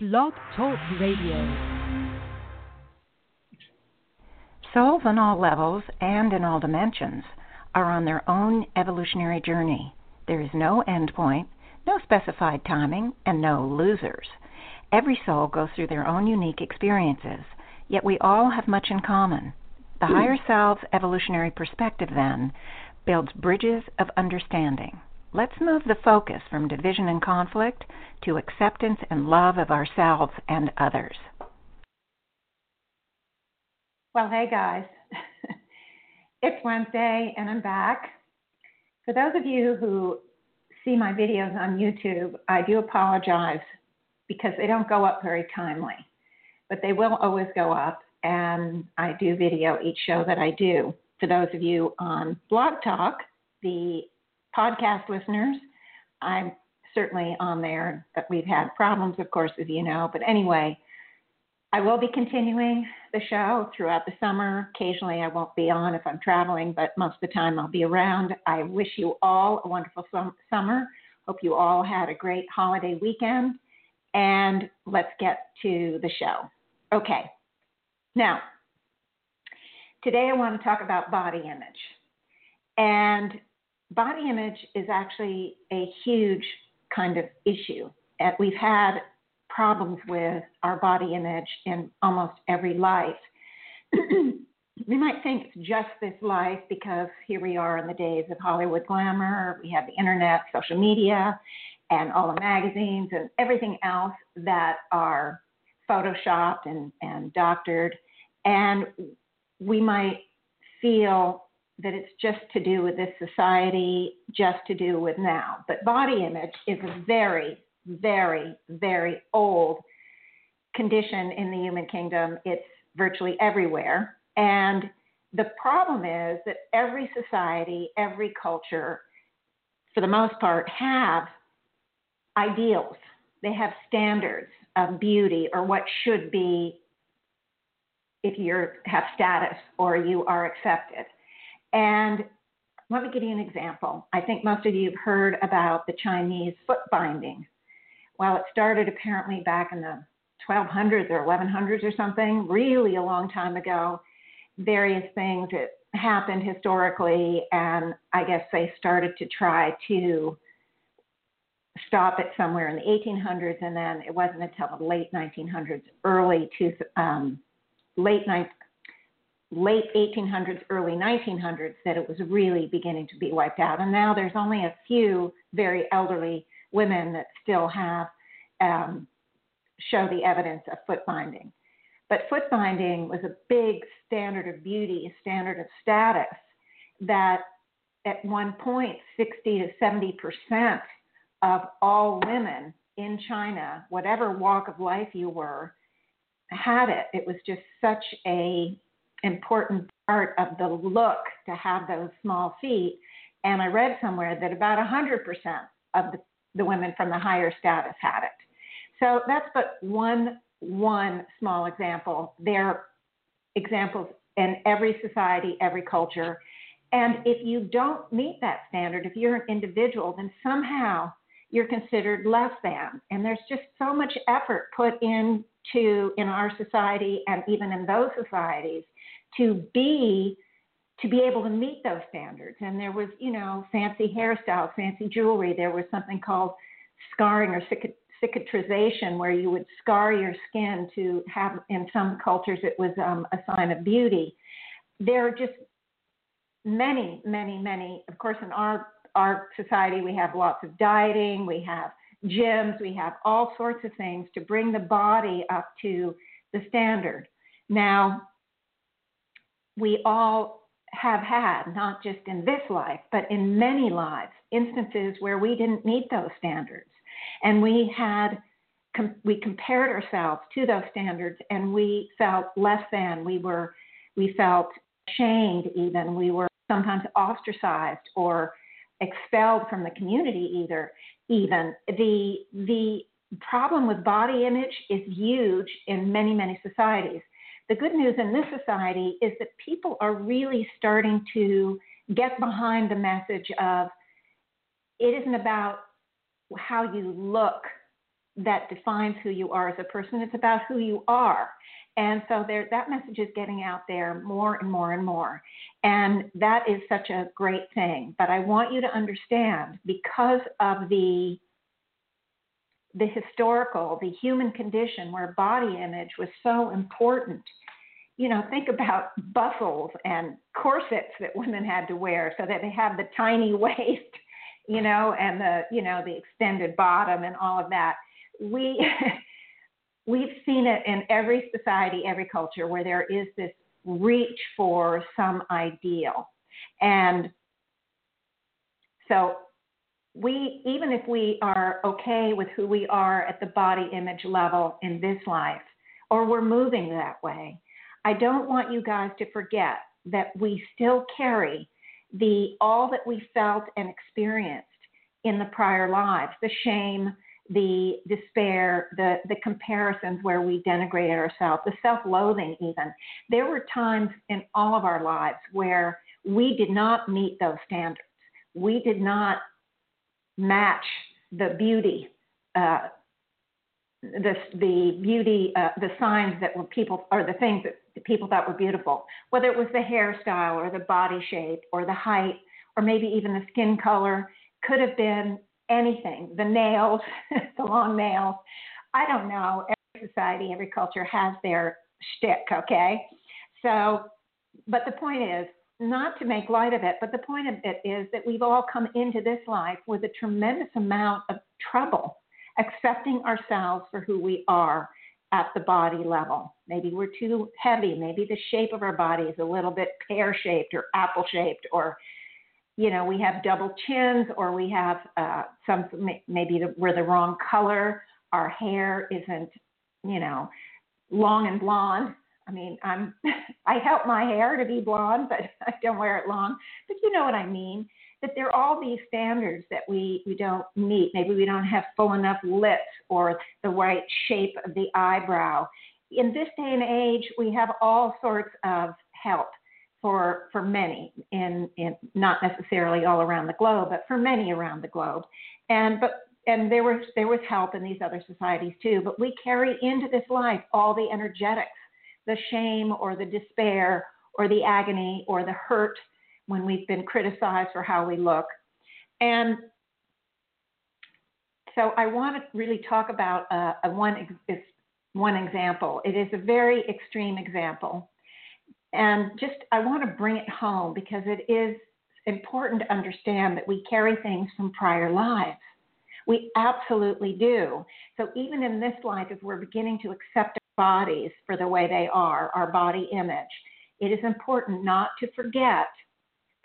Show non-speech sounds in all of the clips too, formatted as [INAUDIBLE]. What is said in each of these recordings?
Blog Talk Radio. Souls on all levels and in all dimensions are on their own evolutionary journey. There is no end point, no specified timing, and no losers. Every soul goes through their own unique experiences, yet we all have much in common. The hmm. higher self's evolutionary perspective, then, builds bridges of understanding. Let's move the focus from division and conflict to acceptance and love of ourselves and others. Well, hey guys, [LAUGHS] it's Wednesday and I'm back. For those of you who see my videos on YouTube, I do apologize because they don't go up very timely, but they will always go up, and I do video each show that I do. For those of you on Blog Talk, the podcast listeners, I'm certainly on there, but we've had problems, of course, as you know. But anyway, I will be continuing the show throughout the summer. Occasionally, I won't be on if I'm traveling, but most of the time, I'll be around. I wish you all a wonderful summer. Hope you all had a great holiday weekend. And let's get to the show. Okay. Now, today I want to talk about body image. And body image is actually a huge kind of issue. We've had problems with our body image in almost every life. [CLEARS THROAT] we might think it's just this life because here we are in the days of Hollywood glamour, we have the internet, social media, and all the magazines and everything else that are photoshopped and, and doctored. And we might feel that it's just to do with this society, just to do with now. But body image is a very, very, very old condition in the human kingdom. It's virtually everywhere. And the problem is that every society, every culture, for the most part, have ideals. They have standards of beauty or what should be if you have status or you are accepted. And let me give you an example. I think most of you have heard about the Chinese foot binding. Well, it started apparently back in the 1200s or 1100s or something, really a long time ago. Various things that happened historically, and I guess they started to try to stop it somewhere in the 1800s, and then it wasn't until the late 1900s, early to um, late late 1800s, early 1900s that it was really beginning to be wiped out. And now there's only a few very elderly women that still have um, show the evidence of foot binding. But foot binding was a big standard of beauty, standard of status that at one point 60 to 70 percent of all women in China, whatever walk of life you were, had it. It was just such a important part of the look to have those small feet. And I read somewhere that about 100% of the, the women from the higher status had it. So that's but one one small example. There are examples in every society, every culture. And if you don't meet that standard, if you're an individual, then somehow you're considered less than. And there's just so much effort put into in our society and even in those societies to be to be able to meet those standards. And there was, you know, fancy hairstyles, fancy jewelry. There was something called scarring or cicatrization, where you would scar your skin to have. In some cultures, it was um, a sign of beauty. There are just many, many, many. Of course, in our our society, we have lots of dieting. We have gyms. We have all sorts of things to bring the body up to the standard. Now, we all have had, not just in this life, but in many lives, instances where we didn't meet those standards. And we had, we compared ourselves to those standards and we felt less than. We were, we felt shamed even. We were sometimes ostracized or expelled from the community either even the the problem with body image is huge in many many societies the good news in this society is that people are really starting to get behind the message of it isn't about how you look that defines who you are as a person. It's about who you are. And so there, that message is getting out there more and more and more. And that is such a great thing. But I want you to understand because of the the historical, the human condition where body image was so important. You know, think about [LAUGHS] bustles and corsets that women had to wear so that they have the tiny [LAUGHS] waist, you know, and the, you know, the extended bottom and all of that. We [LAUGHS] we've seen it in every society, every culture where there is this reach for some ideal. And so we even if we are okay with who we are at the body image level in this life or we're moving that way, I don't want you guys to forget that we still carry the all that we felt and experienced in the prior lives, the shame, the despair, the, the comparisons where we denigrated ourselves, the self loathing, even. There were times in all of our lives where we did not meet those standards. We did not match the beauty, uh, the, the beauty, uh, the signs that were people, or the things that the people thought were beautiful, whether it was the hairstyle or the body shape or the height or maybe even the skin color, could have been anything the nails, [LAUGHS] the long nails. I don't know. Every society, every culture has their shtick, okay? So, but the point is, not to make light of it, but the point of it is that we've all come into this life with a tremendous amount of trouble accepting ourselves for who we are at the body level. Maybe we're too heavy. Maybe the shape of our body is a little bit pear shaped or apple shaped or you know, we have double chins or we have uh, some, maybe the, we're the wrong color. Our hair isn't, you know, long and blonde. I mean, I'm, [LAUGHS] I help my hair to be blonde, but [LAUGHS] I don't wear it long. But you know what I mean? That there are all these standards that we, we don't meet. Maybe we don't have full enough lips or the right shape of the eyebrow. In this day and age, we have all sorts of help for for many in in not necessarily all around the globe, but for many around the globe. And but and there was there was help in these other societies too. But we carry into this life all the energetics, the shame or the despair or the agony or the hurt when we've been criticized for how we look. And so I want to really talk about uh, a one one example. It is a very extreme example and just, I want to bring it home because it is important to understand that we carry things from prior lives. We absolutely do. So even in this life, if we're beginning to accept our bodies for the way they are, our body image, it is important not to forget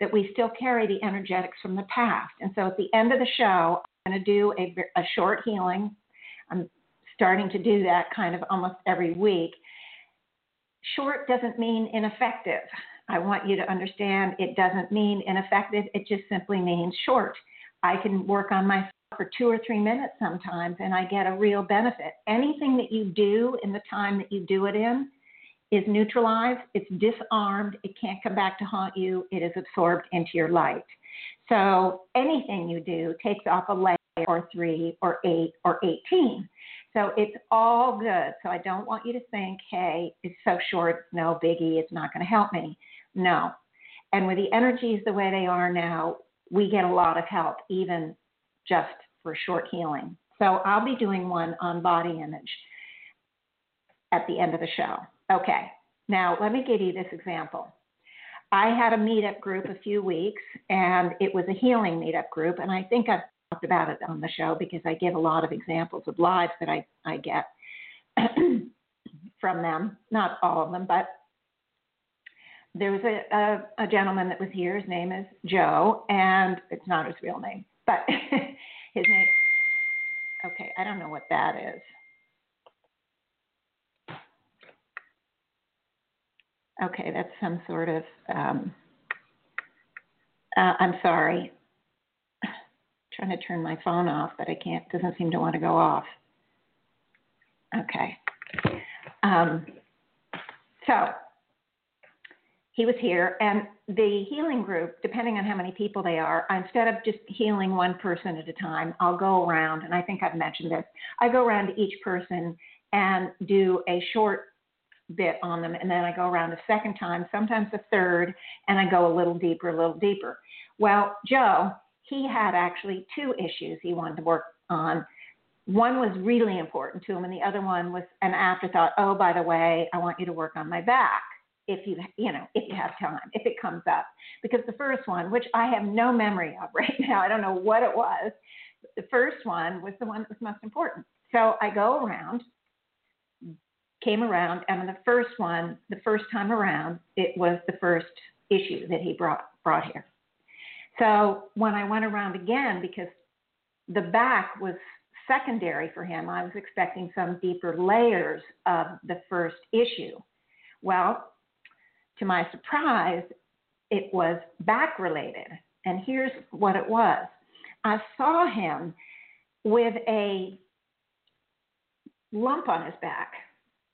that we still carry the energetics from the past. And so at the end of the show, I'm going to do a, a short healing. I'm starting to do that kind of almost every week short doesn't mean ineffective. I want you to understand it doesn't mean ineffective, it just simply means short. I can work on myself for two or three minutes sometimes and I get a real benefit. Anything that you do in the time that you do it in is neutralized, it's disarmed, it can't come back to haunt you, it is absorbed into your light. So anything you do takes off a layer or three or eight or 18. So it's all good. So I don't want you to think, hey, it's so short, no biggie, it's not going to help me. No. And with the energies the way they are now, we get a lot of help, even just for short healing. So I'll be doing one on body image at the end of the show. Okay. Now, let me give you this example. I had a meetup group a few weeks, and it was a healing meetup group, and I think I've talked about it on the show because I give a lot of examples of lives that I, I get [CLEARS THROAT] from them. Not all of them, but there was a, a, a gentleman that was here. His name is Joe, and it's not his real name, but [LAUGHS] his name. Okay, I don't know what that is. Okay, that's some sort of. Um, uh, I'm sorry trying to turn my phone off, but I can't, it doesn't seem to want to go off. Okay. Um, so he was here, and the healing group, depending on how many people they are, instead of just healing one person at a time, I'll go around, and I think I've mentioned this. I go around to each person and do a short bit on them, and then I go around a second time, sometimes a third, and I go a little deeper, a little deeper. Well, Joe, he had actually two issues he wanted to work on. One was really important to him, and the other one was an afterthought. Oh, by the way, I want you to work on my back if you you know if you have time if it comes up because the first one which i have no memory of [LAUGHS] right now i don't know what it was the first one was the one that was most important so i go around came around and on the first one the first time around it was the first issue that he brought brought here so when i went around again because the back was secondary for him i was expecting some deeper layers of the first issue well to my surprise, it was back related. And here's what it was I saw him with a lump on his back.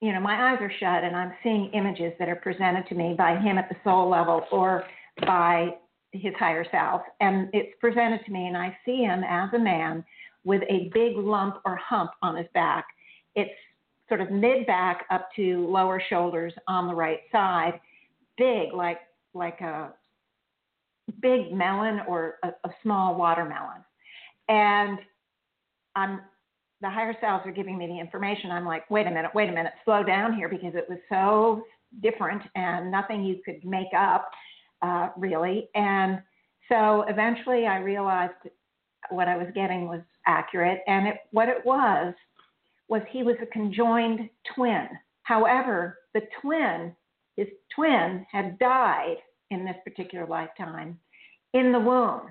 You know, my eyes are shut and I'm seeing images that are presented to me by him at the soul level or by his higher self. And it's presented to me, and I see him as a man with a big lump or hump on his back. It's sort of mid back up to lower shoulders on the right side big, like like a big melon or a, a small watermelon. And I'm the higher selves are giving me the information. I'm like, wait a minute, wait a minute, slow down here because it was so different and nothing you could make up uh, really. And so eventually I realized what I was getting was accurate. And it, what it was was he was a conjoined twin. However, the twin his twin had died in this particular lifetime in the womb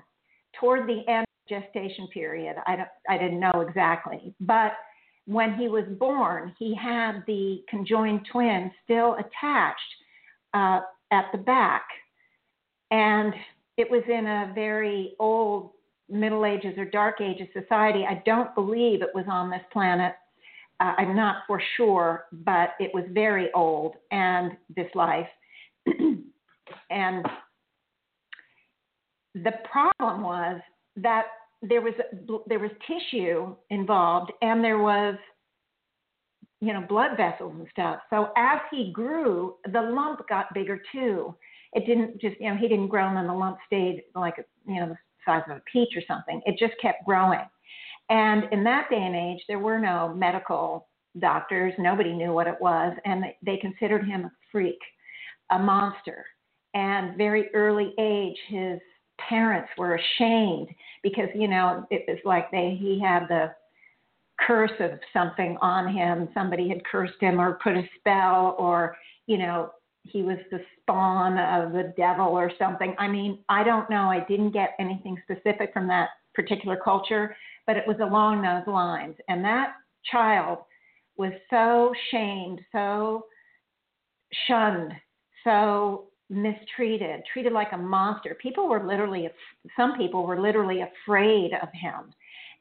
toward the end of gestation period. I, don't, I didn't know exactly, but when he was born, he had the conjoined twin still attached uh, at the back. And it was in a very old Middle Ages or Dark Ages society. I don't believe it was on this planet uh, I'm not for sure, but it was very old and this life. [CLEARS THROAT] and the problem was that there was there was tissue involved and there was you know blood vessels and stuff. So as he grew, the lump got bigger too. It didn't just you know he didn't grow and then the lump stayed like you know the size of a peach or something. It just kept growing. And in that day and age, there were no medical doctors. Nobody knew what it was. And they considered him a freak, a monster. And very early age, his parents were ashamed because, you know, it was like they he had the curse of something on him. Somebody had cursed him or put a spell or, you know, he was the spawn of the devil or something. I mean, I don't know. I didn't get anything specific from that particular culture, but it was along those lines. And that child was so shamed, so shunned, so mistreated, treated like a monster. People were literally, some people were literally afraid of him.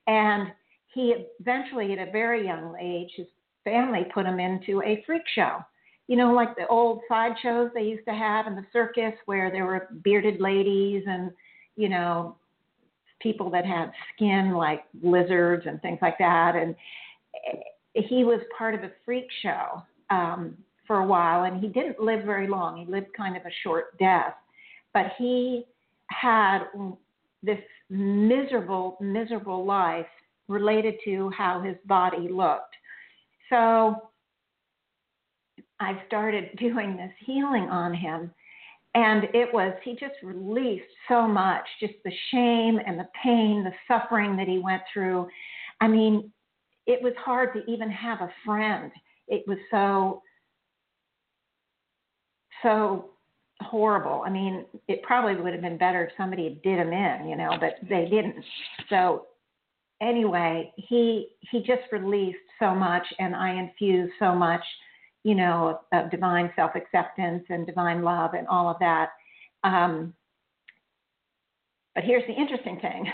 And he eventually, at a very young age, his family put him into a freak show. You know, like the old sideshows they used to have in the circus where there were bearded ladies and, you know, people that had skin like lizards and things like that. And he was part of a freak show um, for a while, and he didn't live very long. He lived kind of a short death, but he had this miserable, miserable life related to how his body looked. So I started [LAUGHS] doing this healing on him. And it was he just released so much just the shame and the pain the suffering that he went through. I mean it was hard to even have a friend. It was so so horrible. I mean it probably would have been better if somebody did him in you know but they didn't. So anyway he he just released so much and i infused so much you know, of, of divine self acceptance and divine love and all of that. Um, but here's the interesting thing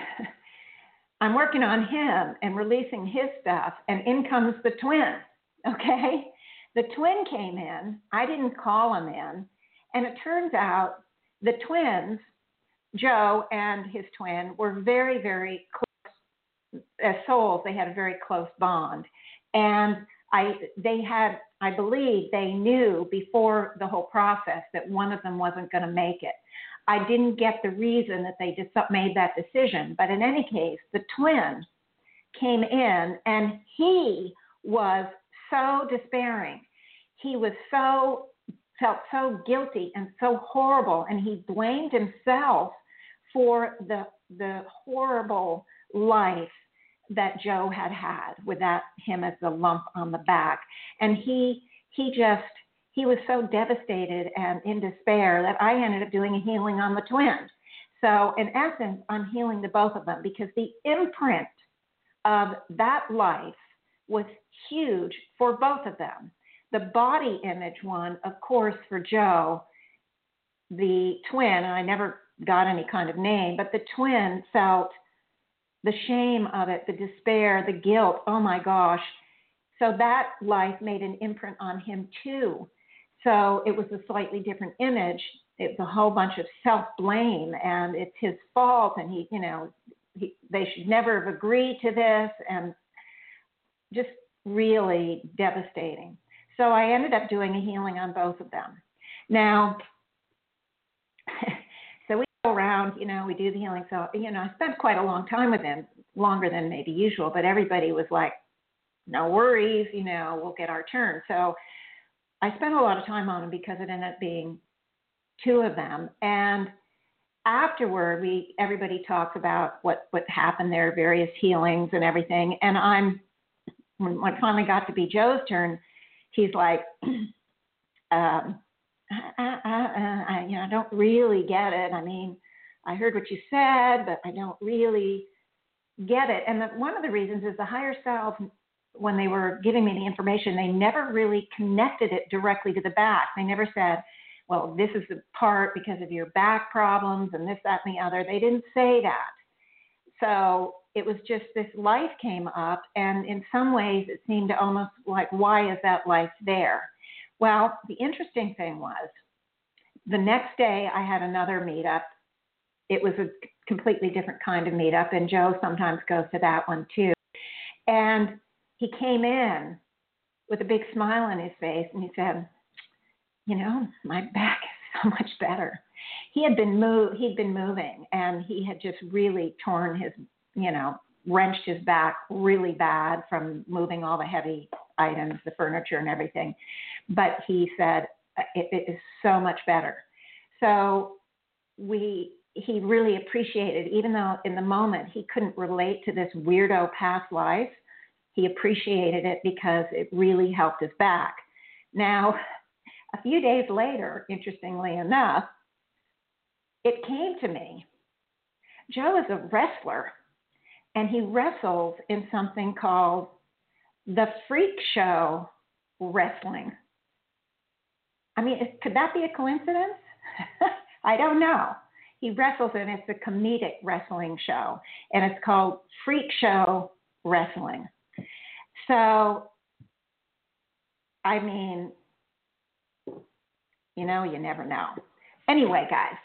[LAUGHS] I'm working on him and releasing his stuff, and in comes the twin. [LAUGHS] Okay? The twin came in. I didn't call him in. And it turns out the twins, Joe and his twin, were very, very close as souls. They had a very close bond. And I, they had, I believe, they knew before the whole process that one of them wasn't going to make it. I didn't get the reason that they just made that decision, but in any case, the twin came in and he was so despairing. He was so felt so guilty and so horrible and he blamed himself for the the horrible life that Joe had had with that him as the lump on the back and he he just he was so devastated and in despair that I ended up doing a healing on the twins. So in essence, I'm healing the both of them because the imprint of that life was huge for both of them. The body image one, of course, for Joe, the twin, and I never got any kind of name, but the twin felt the shame of it, the despair, the guilt. Oh my gosh. So that life made an imprint on him too. So it was a slightly different image. It was a whole bunch of self blame and it's his fault and he, you know, he, they should never have agreed to this and just really devastating. So I ended up doing a healing on both of them. Now, [LAUGHS] around, you know, we do the healing. So, you know, I spent quite a long time with them, longer than maybe usual, but everybody was like, no worries, you know, we'll get our turn. So I spent a lot of time on them because it ended up being two of them. And afterward, we everybody talks about what what happened there, various healings and everything. And I'm when, when it finally got to be Joe's turn, he's like, [CLEARS THROAT] um, I, I, I, I, you know, I don't really get it. I mean, I heard what you said, but I don't really get it. And the, one of the reasons is the higher self, when they were giving me the information, they never really connected it directly to the back. They never said, well, this is the part because of your back problems and this, that, and the other. They didn't say that. So it was just this life came up, and in some ways it seemed almost like, why is that life there? Well, the interesting thing was the next day I had another meetup. It was a completely different kind of meetup, and Joe sometimes goes to that one too. And he came in with a big smile on his face and he said, You know, my back is [LAUGHS] so much better. He had been move he'd been moving and he had just really torn his you know, wrenched his back really bad from moving all the heavy items, the furniture and everything. But he said uh, it, it is so much better. So we he really appreciated, even though in the moment he couldn't relate to this weirdo past life, he appreciated it because it really helped his back. Now, a few days later, interestingly enough, it came to me. Joe is a wrestler and he wrestles in something called the Freak Show Wrestling. I mean, could that be a coincidence? [LAUGHS] I don't know. He wrestles and it's a comedic wrestling show, and it's called Freak Show Wrestling. So, I mean, you know, you never know. Anyway, guys,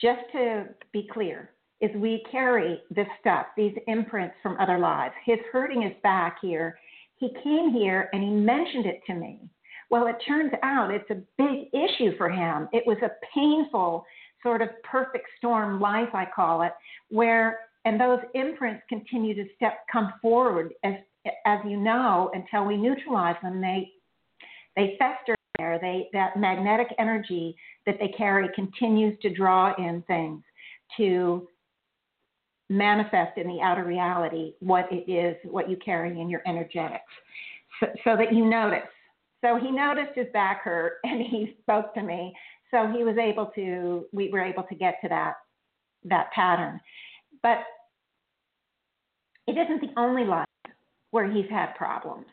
just to be clear, is we carry this stuff, these imprints from other lives. His hurting his back here. He came here and he mentioned it to me. Well, it turns out it's a big issue for him. It was a painful, sort of perfect storm life, I call it, where and those imprints continue to step come forward as as you know until we neutralize them. They they fester there. They that magnetic energy that they carry continues to draw in things to manifest in the outer reality what it is, what you carry in your energetics, so, so that you notice. So he noticed his back hurt [LAUGHS] and he spoke to me. So he was able to, we were able to get to that, that pattern. But it isn't the only life where he's had problems,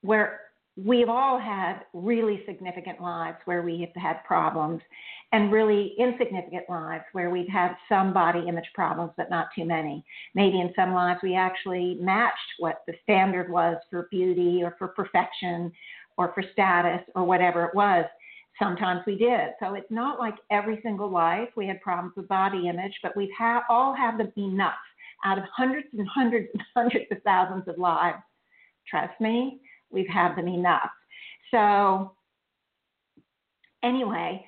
where we've all had really significant lives where we have had problems and really insignificant lives where we've had some body image problems but not too many maybe in some lives we actually matched what the standard was for beauty or for perfection or for status or whatever it was Sometimes we did. So it's not like every single life we had problems with body image, but we've ha- all had them enough out of hundreds and hundreds and hundreds of thousands of lives. Trust me, we've had them enough. So, anyway,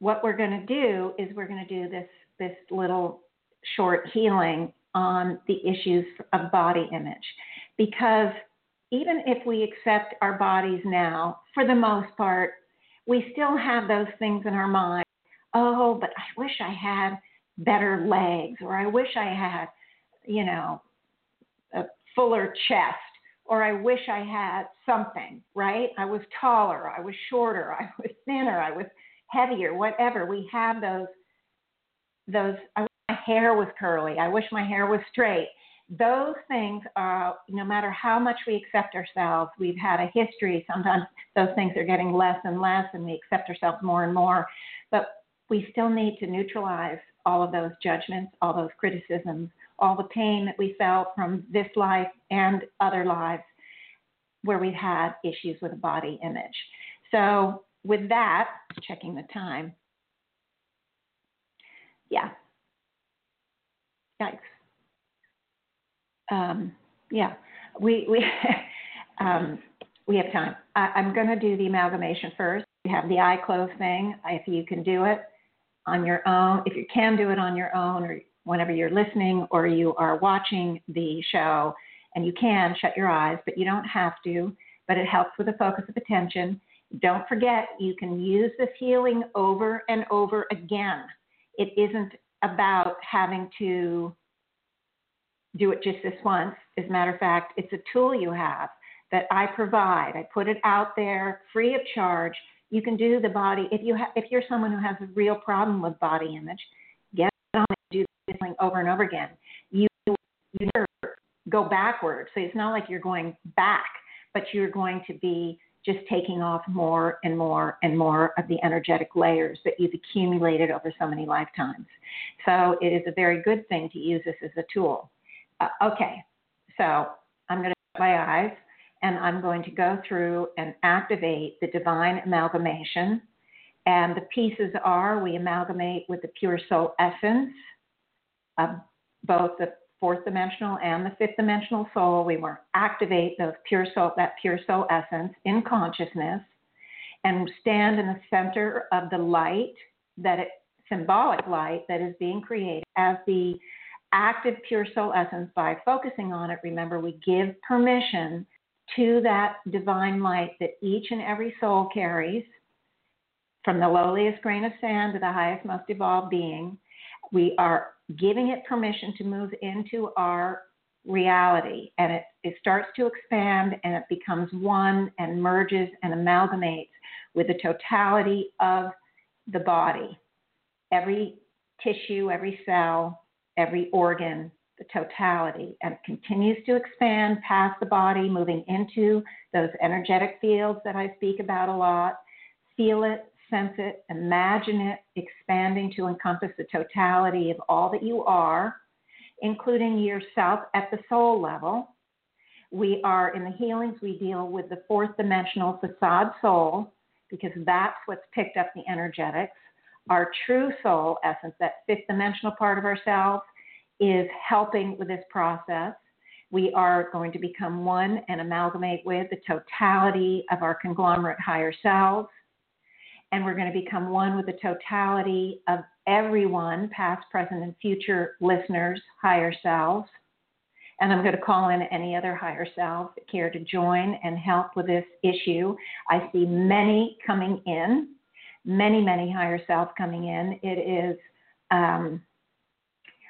what we're going to do is we're going to do this this little short healing on the issues of body image because even if we accept our bodies now for the most part we still have those things in our mind oh but i wish i had better legs or i wish i had you know a fuller chest or I wish I had something, right? I was taller, I was shorter, [LAUGHS] I was thinner, I was heavier, whatever. We have those those I wish my hair was curly, I wish my hair was straight. Those things are no matter how much we accept ourselves, we've had a history. Sometimes those things are getting less and less and we accept ourselves more and more. But we still need to neutralize all of those judgments, all those criticisms, all the pain that we felt from this life and other lives where we've had issues with a body image. So, with that, checking the time. Yeah. Yikes. Um, yeah, we we [LAUGHS] um, we have time. I, I'm going to do the amalgamation first. We have the eye close thing. If you can do it on your own, if you can do it on your own, or whenever you're listening or you are watching the show, and you can shut your eyes, but you don't have to, but it helps with the focus of attention. Don't forget, you can use this healing over and over again. It isn't about having to do it just this once. As a matter of fact, it's a tool you have that I provide. I put it out there free of charge. You can do the body if you ha- if you're someone who has a real problem with body image, get on and do over and over again. You you never go backward. So it's not like you're going back, but you're going to be just taking off more and more and more of the energetic layers that you've accumulated over so many lifetimes. So it is a very good thing to use this as a tool. Uh, okay, so I'm going to shut my eyes and I'm going to go through and activate the divine amalgamation. And the pieces are we amalgamate with the pure soul essence of both the fourth dimensional and the fifth dimensional soul. We to activate those pure soul, that pure soul essence in consciousness and stand in the center of the light that it, symbolic light that is being created as the active pure soul essence by focusing on it. Remember, we give permission to that divine light that each and every soul carries from the lowliest grain of sand to the highest, most evolved being. We are giving it permission to move into our reality and it, it starts to expand and it becomes one and merges and amalgamates with the totality of the body. Every tissue, every cell, every organ, the totality, and it continues to expand past the body, moving into those energetic fields that I speak about a lot. Feel it, sense it, imagine it expanding to encompass the totality of all that you are, including yourself at the soul level. We are in the healings, we deal with the fourth dimensional facade soul because that's what's picked up the energetics. Our true soul essence, that fifth dimensional part of ourselves, is helping with this process. We are going to become one and amalgamate with the totality of our conglomerate higher selves and we're going to become one with the totality of everyone, past, present, and future listeners, higher selves. And I'm going to call in any other higher selves that care to join and help with this issue. I see many coming in, many, many higher selves coming in. It is, um,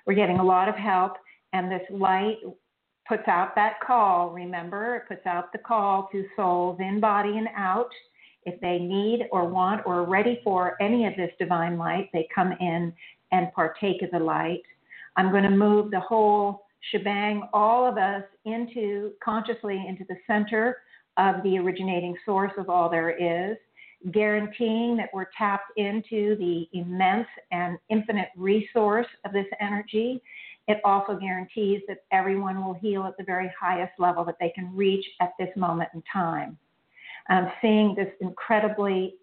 we're getting a lot of help, and this light puts out that call. Remember, it puts out the call to souls in, body, and out if they need or want or are ready for any of this divine light, they come in and partake of the light. I'm going to move the whole shebang, all of us, into consciously into the center of the originating source of all there is, guaranteeing that we're tapped into the immense and infinite resource of this energy. It also guarantees that everyone will heal at the very highest level that they can reach at this moment in time um, seeing this incredibly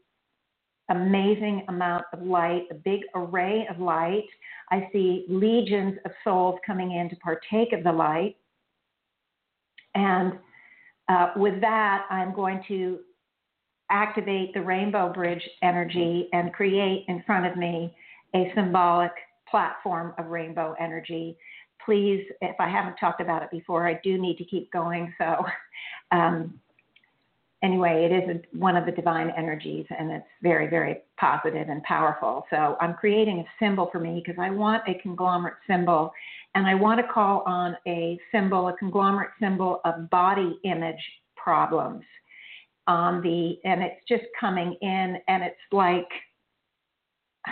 amazing amount of light, a big array of light. I see legions of souls coming in to partake of the light. And uh, with that, I'm going to activate the rainbow bridge energy and create in front of me a symbolic platform of rainbow energy. Please, if I haven't talked about it before, I do need to keep going. So, [LAUGHS] um, anyway, it is a, one of the divine energies and it's very, very positive and powerful. So, I'm creating a symbol for me because I want a conglomerate symbol and I want to call on a symbol, a conglomerate symbol of body image problems on the, and it's just coming in and it's like, [SIGHS]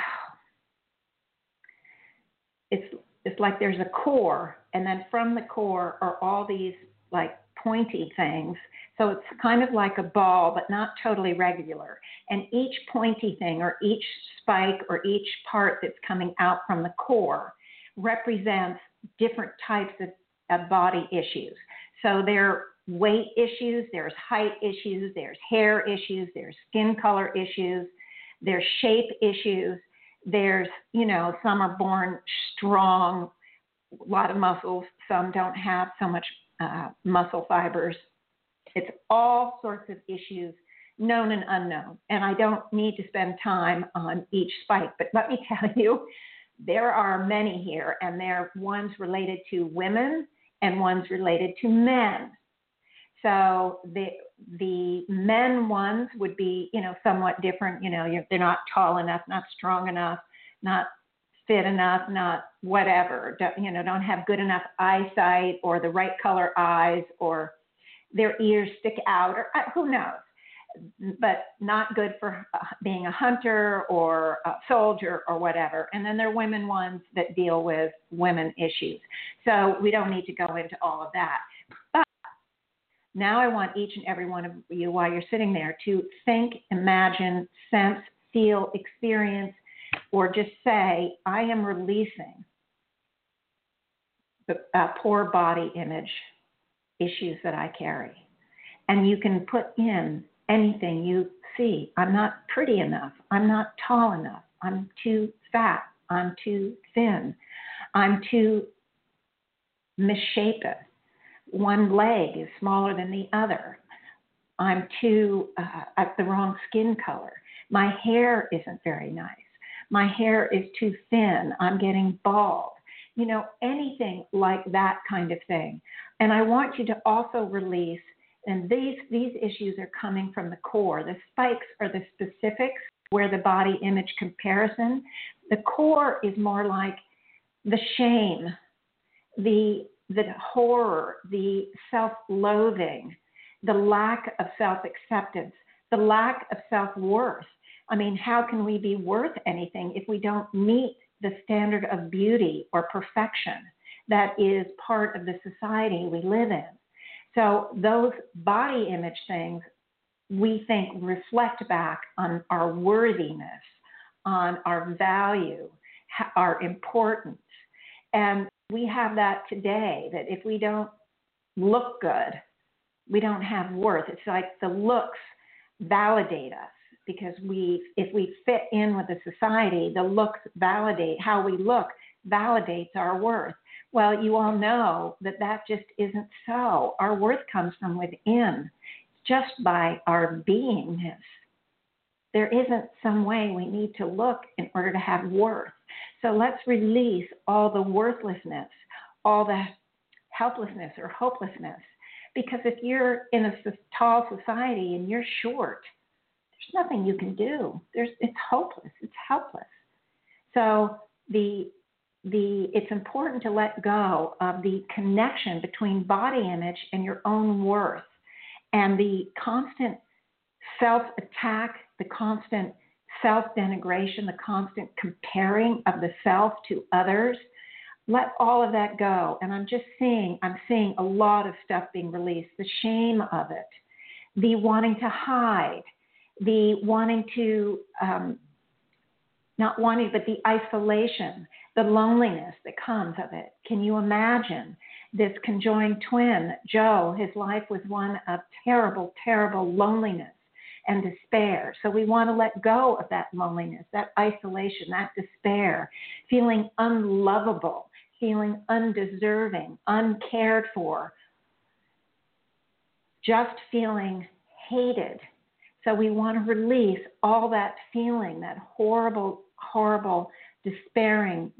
it's it's like there's a core and then from the core are all these like pointy things. So it's kind of like a ball but not totally regular. And each pointy thing or each spike or each part that's coming out from the core represents different types of, of body issues. So there are weight issues, there's height issues, there's hair issues, there's skin color issues, there's shape issues, there's, you know, some are born strong, a lot of muscles, some don't have so much uh, muscle fibers. It's all sorts of issues, known and unknown. And I don't need to spend time on each spike, but let me [LAUGHS] tell you, there are many here, and there are ones related to women and ones related to men. So the the men ones would be, you know, somewhat different. You know, they're not tall enough, not strong enough, not fit enough, not whatever. Don't, you know, don't have good enough eyesight or the right color eyes or their ears stick out or uh, who knows. But not good for uh, being a hunter or a soldier or whatever. And then there are women ones that deal with women issues. So we don't need to go into all of that. But now I want each and every one of you, while you're sitting there, to think, imagine, sense, feel, experience, or just say, I am releasing uh, poor body image issues that I carry. And you can put in anything you see. I'm not pretty enough. I'm not tall enough. I'm too fat. I'm too thin. I'm too misshapen one leg is smaller than the other. I'm too, uh, I've the wrong skin color. My hair isn't very nice. My hair is too thin. I'm getting bald. You know, anything like that kind of thing. And I want you to also release, and these, these issues are coming from the core. The spikes are the specifics where the body image comparison. The core is more like the shame, the the horror, the self loathing, the lack of self acceptance, the lack of self worth. I mean, how can we be worth anything if we don't meet the standard of beauty or perfection that is part of the society we live in? So, those body image things we think reflect back on our worthiness, on our value, our importance. And we have that today that if we don't look good, we don't have worth. It's like the looks validate us because we if we fit in with the society, the looks validate how we look validates our worth. Well, you all know that that just isn't so. Our worth comes from within, just by our beingness. There isn't some way we need to look in order to have worth. So let's release all the worthlessness, all the helplessness or hopelessness. Because if you're in a tall society and you're short, there's nothing you can do. There's, it's hopeless. It's helpless. So the the it's important to let go of the connection between body image and your own worth and the constant self attack, the constant self denigration, the constant comparing of the self to others. Let all of that go. And I'm just seeing, I'm seeing a lot of stuff being released the shame of it, the wanting to hide, the wanting to, um, not wanting, but the isolation, the loneliness that comes of it. Can you imagine this conjoined twin, Joe? His life was one of terrible, terrible loneliness and despair. So we want to let go of that loneliness, that isolation, that despair, feeling unlovable, feeling undeserving, uncared for, just feeling hated. So we want to release all that feeling, that horrible, horrible, despairing,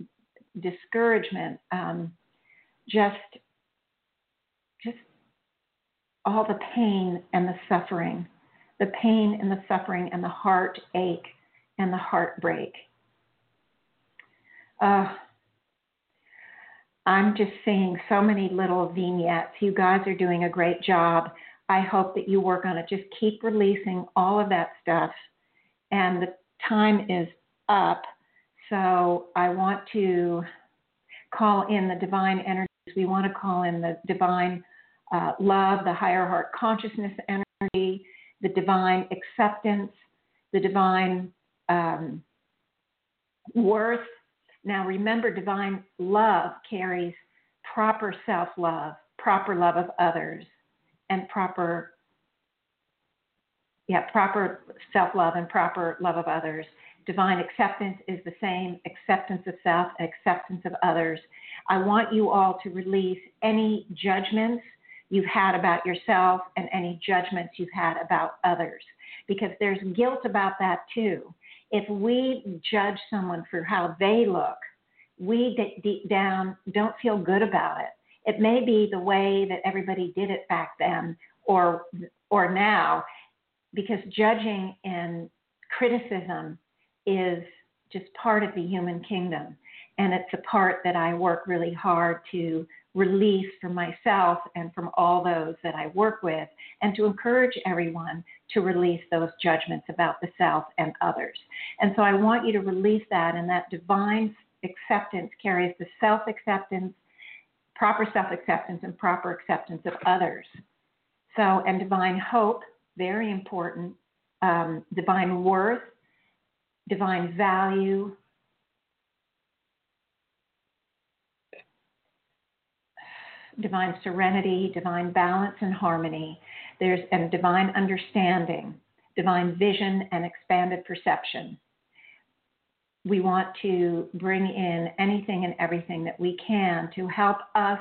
discouragement, um, just, just all the pain and the suffering, the pain and the suffering and the heartache and the heartbreak. Uh, I'm just seeing so many little vignettes. You guys are doing a great job. I hope that you work on it. Just keep releasing all of that stuff. And the time is up. So I want to call in the divine energies. We want to call in the divine uh, love, the higher heart consciousness energy, the divine acceptance, the divine um, worth. Now, remember, divine love carries proper self love, proper love of others, and proper yeah, proper self love and proper love of others. Divine acceptance is the same acceptance of self, and acceptance of others. I want you all to release any judgments you've had about yourself and any judgments you've had about others because there's guilt about that too. If we judge someone for how they look, we deep down don't feel good about it. It may be the way that everybody did it back then or or now because judging and criticism is just part of the human kingdom. And it's a part that I work really hard to release from myself and from all those that I work with, and to encourage everyone to release those judgments about the self and others. And so I want you to release that, and that divine acceptance carries the self acceptance, proper self acceptance, and proper acceptance of others. So, and divine hope, very important, um, divine worth, divine value, divine serenity, divine balance and harmony. There's and divine understanding, divine vision and expanded perception. We want to bring in anything and everything that we can to help us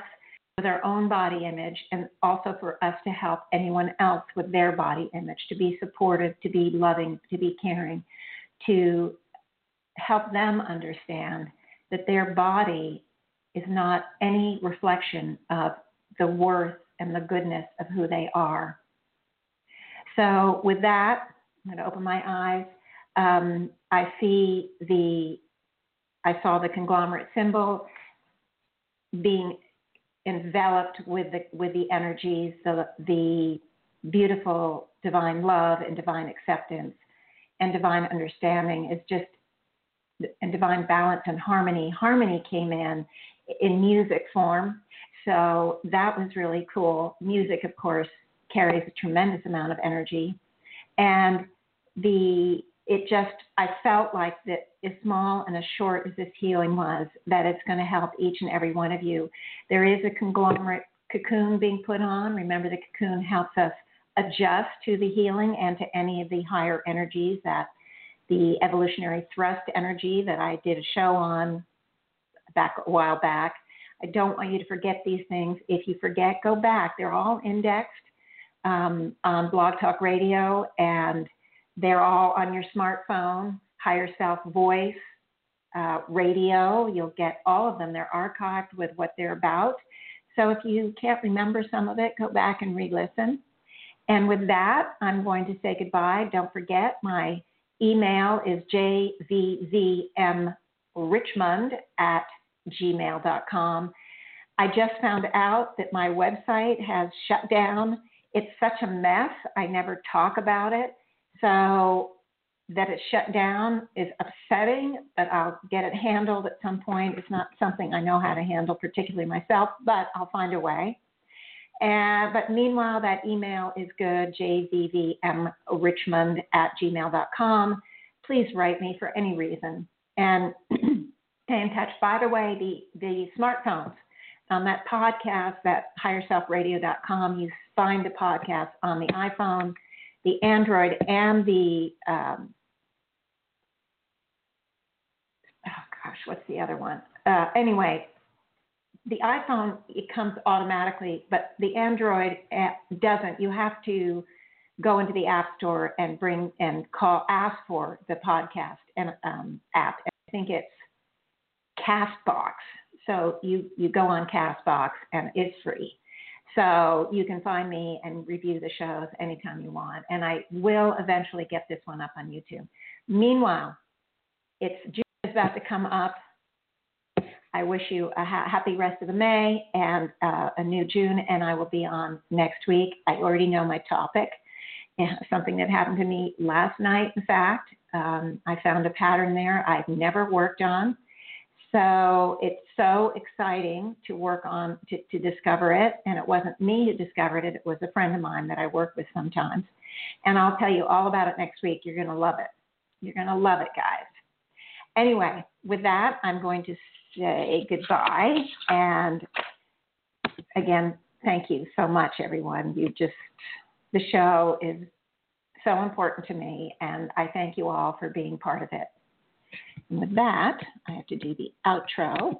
with our own body image and also for us to help anyone else with their body image, to be supportive, to be loving, to be caring, to help them understand that their body is not any reflection of the worth and the goodness of who they are. So, with that, I'm going to open my eyes. Um, I see the, I saw the conglomerate symbol being enveloped with the with the energies, the the beautiful divine love and divine acceptance and divine understanding is just and divine balance and harmony. Harmony came in in music form. So that was really cool. Music, of course, carries a tremendous amount of energy. And the it just I felt like that as small and as short as this healing was, that it's going to help each and every one of you. There is a conglomerate cocoon being put on. Remember the cocoon helps us adjust to the healing and to any of the higher energies that the evolutionary thrust energy that I did a show on back a while back. I don't want you to forget these things. If you forget, go back. They're all indexed um, on Blog Talk Radio, and they're all on your smartphone. Higher Self Voice uh, Radio. You'll get all of them. They're archived with what they're about. So if you can't remember some of it, go back and re-listen. And with that, I'm going to say goodbye. Don't forget my email is jvvmrichmond at gmail.com. I just found out that my website has shut down. It's such a mess. I never talk about it. So that it's shut down is upsetting, but I'll get it handled at some point. It's not something I know how to handle, particularly myself, but I'll find a way. And, but meanwhile, that email is good, jvvmrichmond at gmail.com. Please write me for any reason. And [CLEARS THROAT] stay in touch. By the way, the, the smartphones, on that podcast, that higherselfradio.com, you find the podcast on the iPhone, the Android and the um, oh gosh, what's the other one? Uh, anyway, the iPhone it comes automatically, but the Android doesn't. You have to go into the App Store and bring and call ask for the podcast and um, app. I think it's Castbox. So you you go on Castbox and it's free. So you can find me and review the shows anytime you want. And I will eventually get this one up on YouTube. Meanwhile, it's June is about to come up. I wish you a ha- happy rest of the May and uh, a new June, and I will be on next week. I already know my topic, something that happened to me last night, in fact. Um, I found a pattern there I've never worked on. So it's so exciting to work on, to, to discover it. And it wasn't me who discovered it, it was a friend of mine that I work with sometimes. And I'll tell you all about it next week. You're going to love it. You're going to love it, guys. Anyway, with that, I'm going to say goodbye. And again, thank you so much, everyone. You just, the show is so important to me, and I thank you all for being part of it. And with that, I have to do the outro.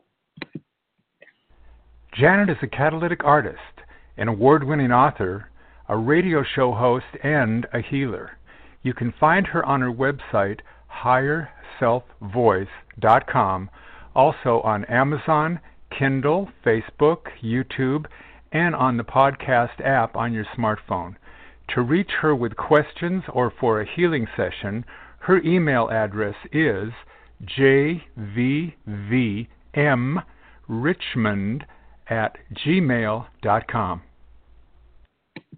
Janet is a catalytic artist, an award winning author, a radio show host, and a healer. You can find her on her website, higherselfvoice.com, also on Amazon, Kindle, Facebook, YouTube, and on the podcast app on your smartphone. To reach her with questions or for a healing session, her email address is jvvmrichmond at gmail.com.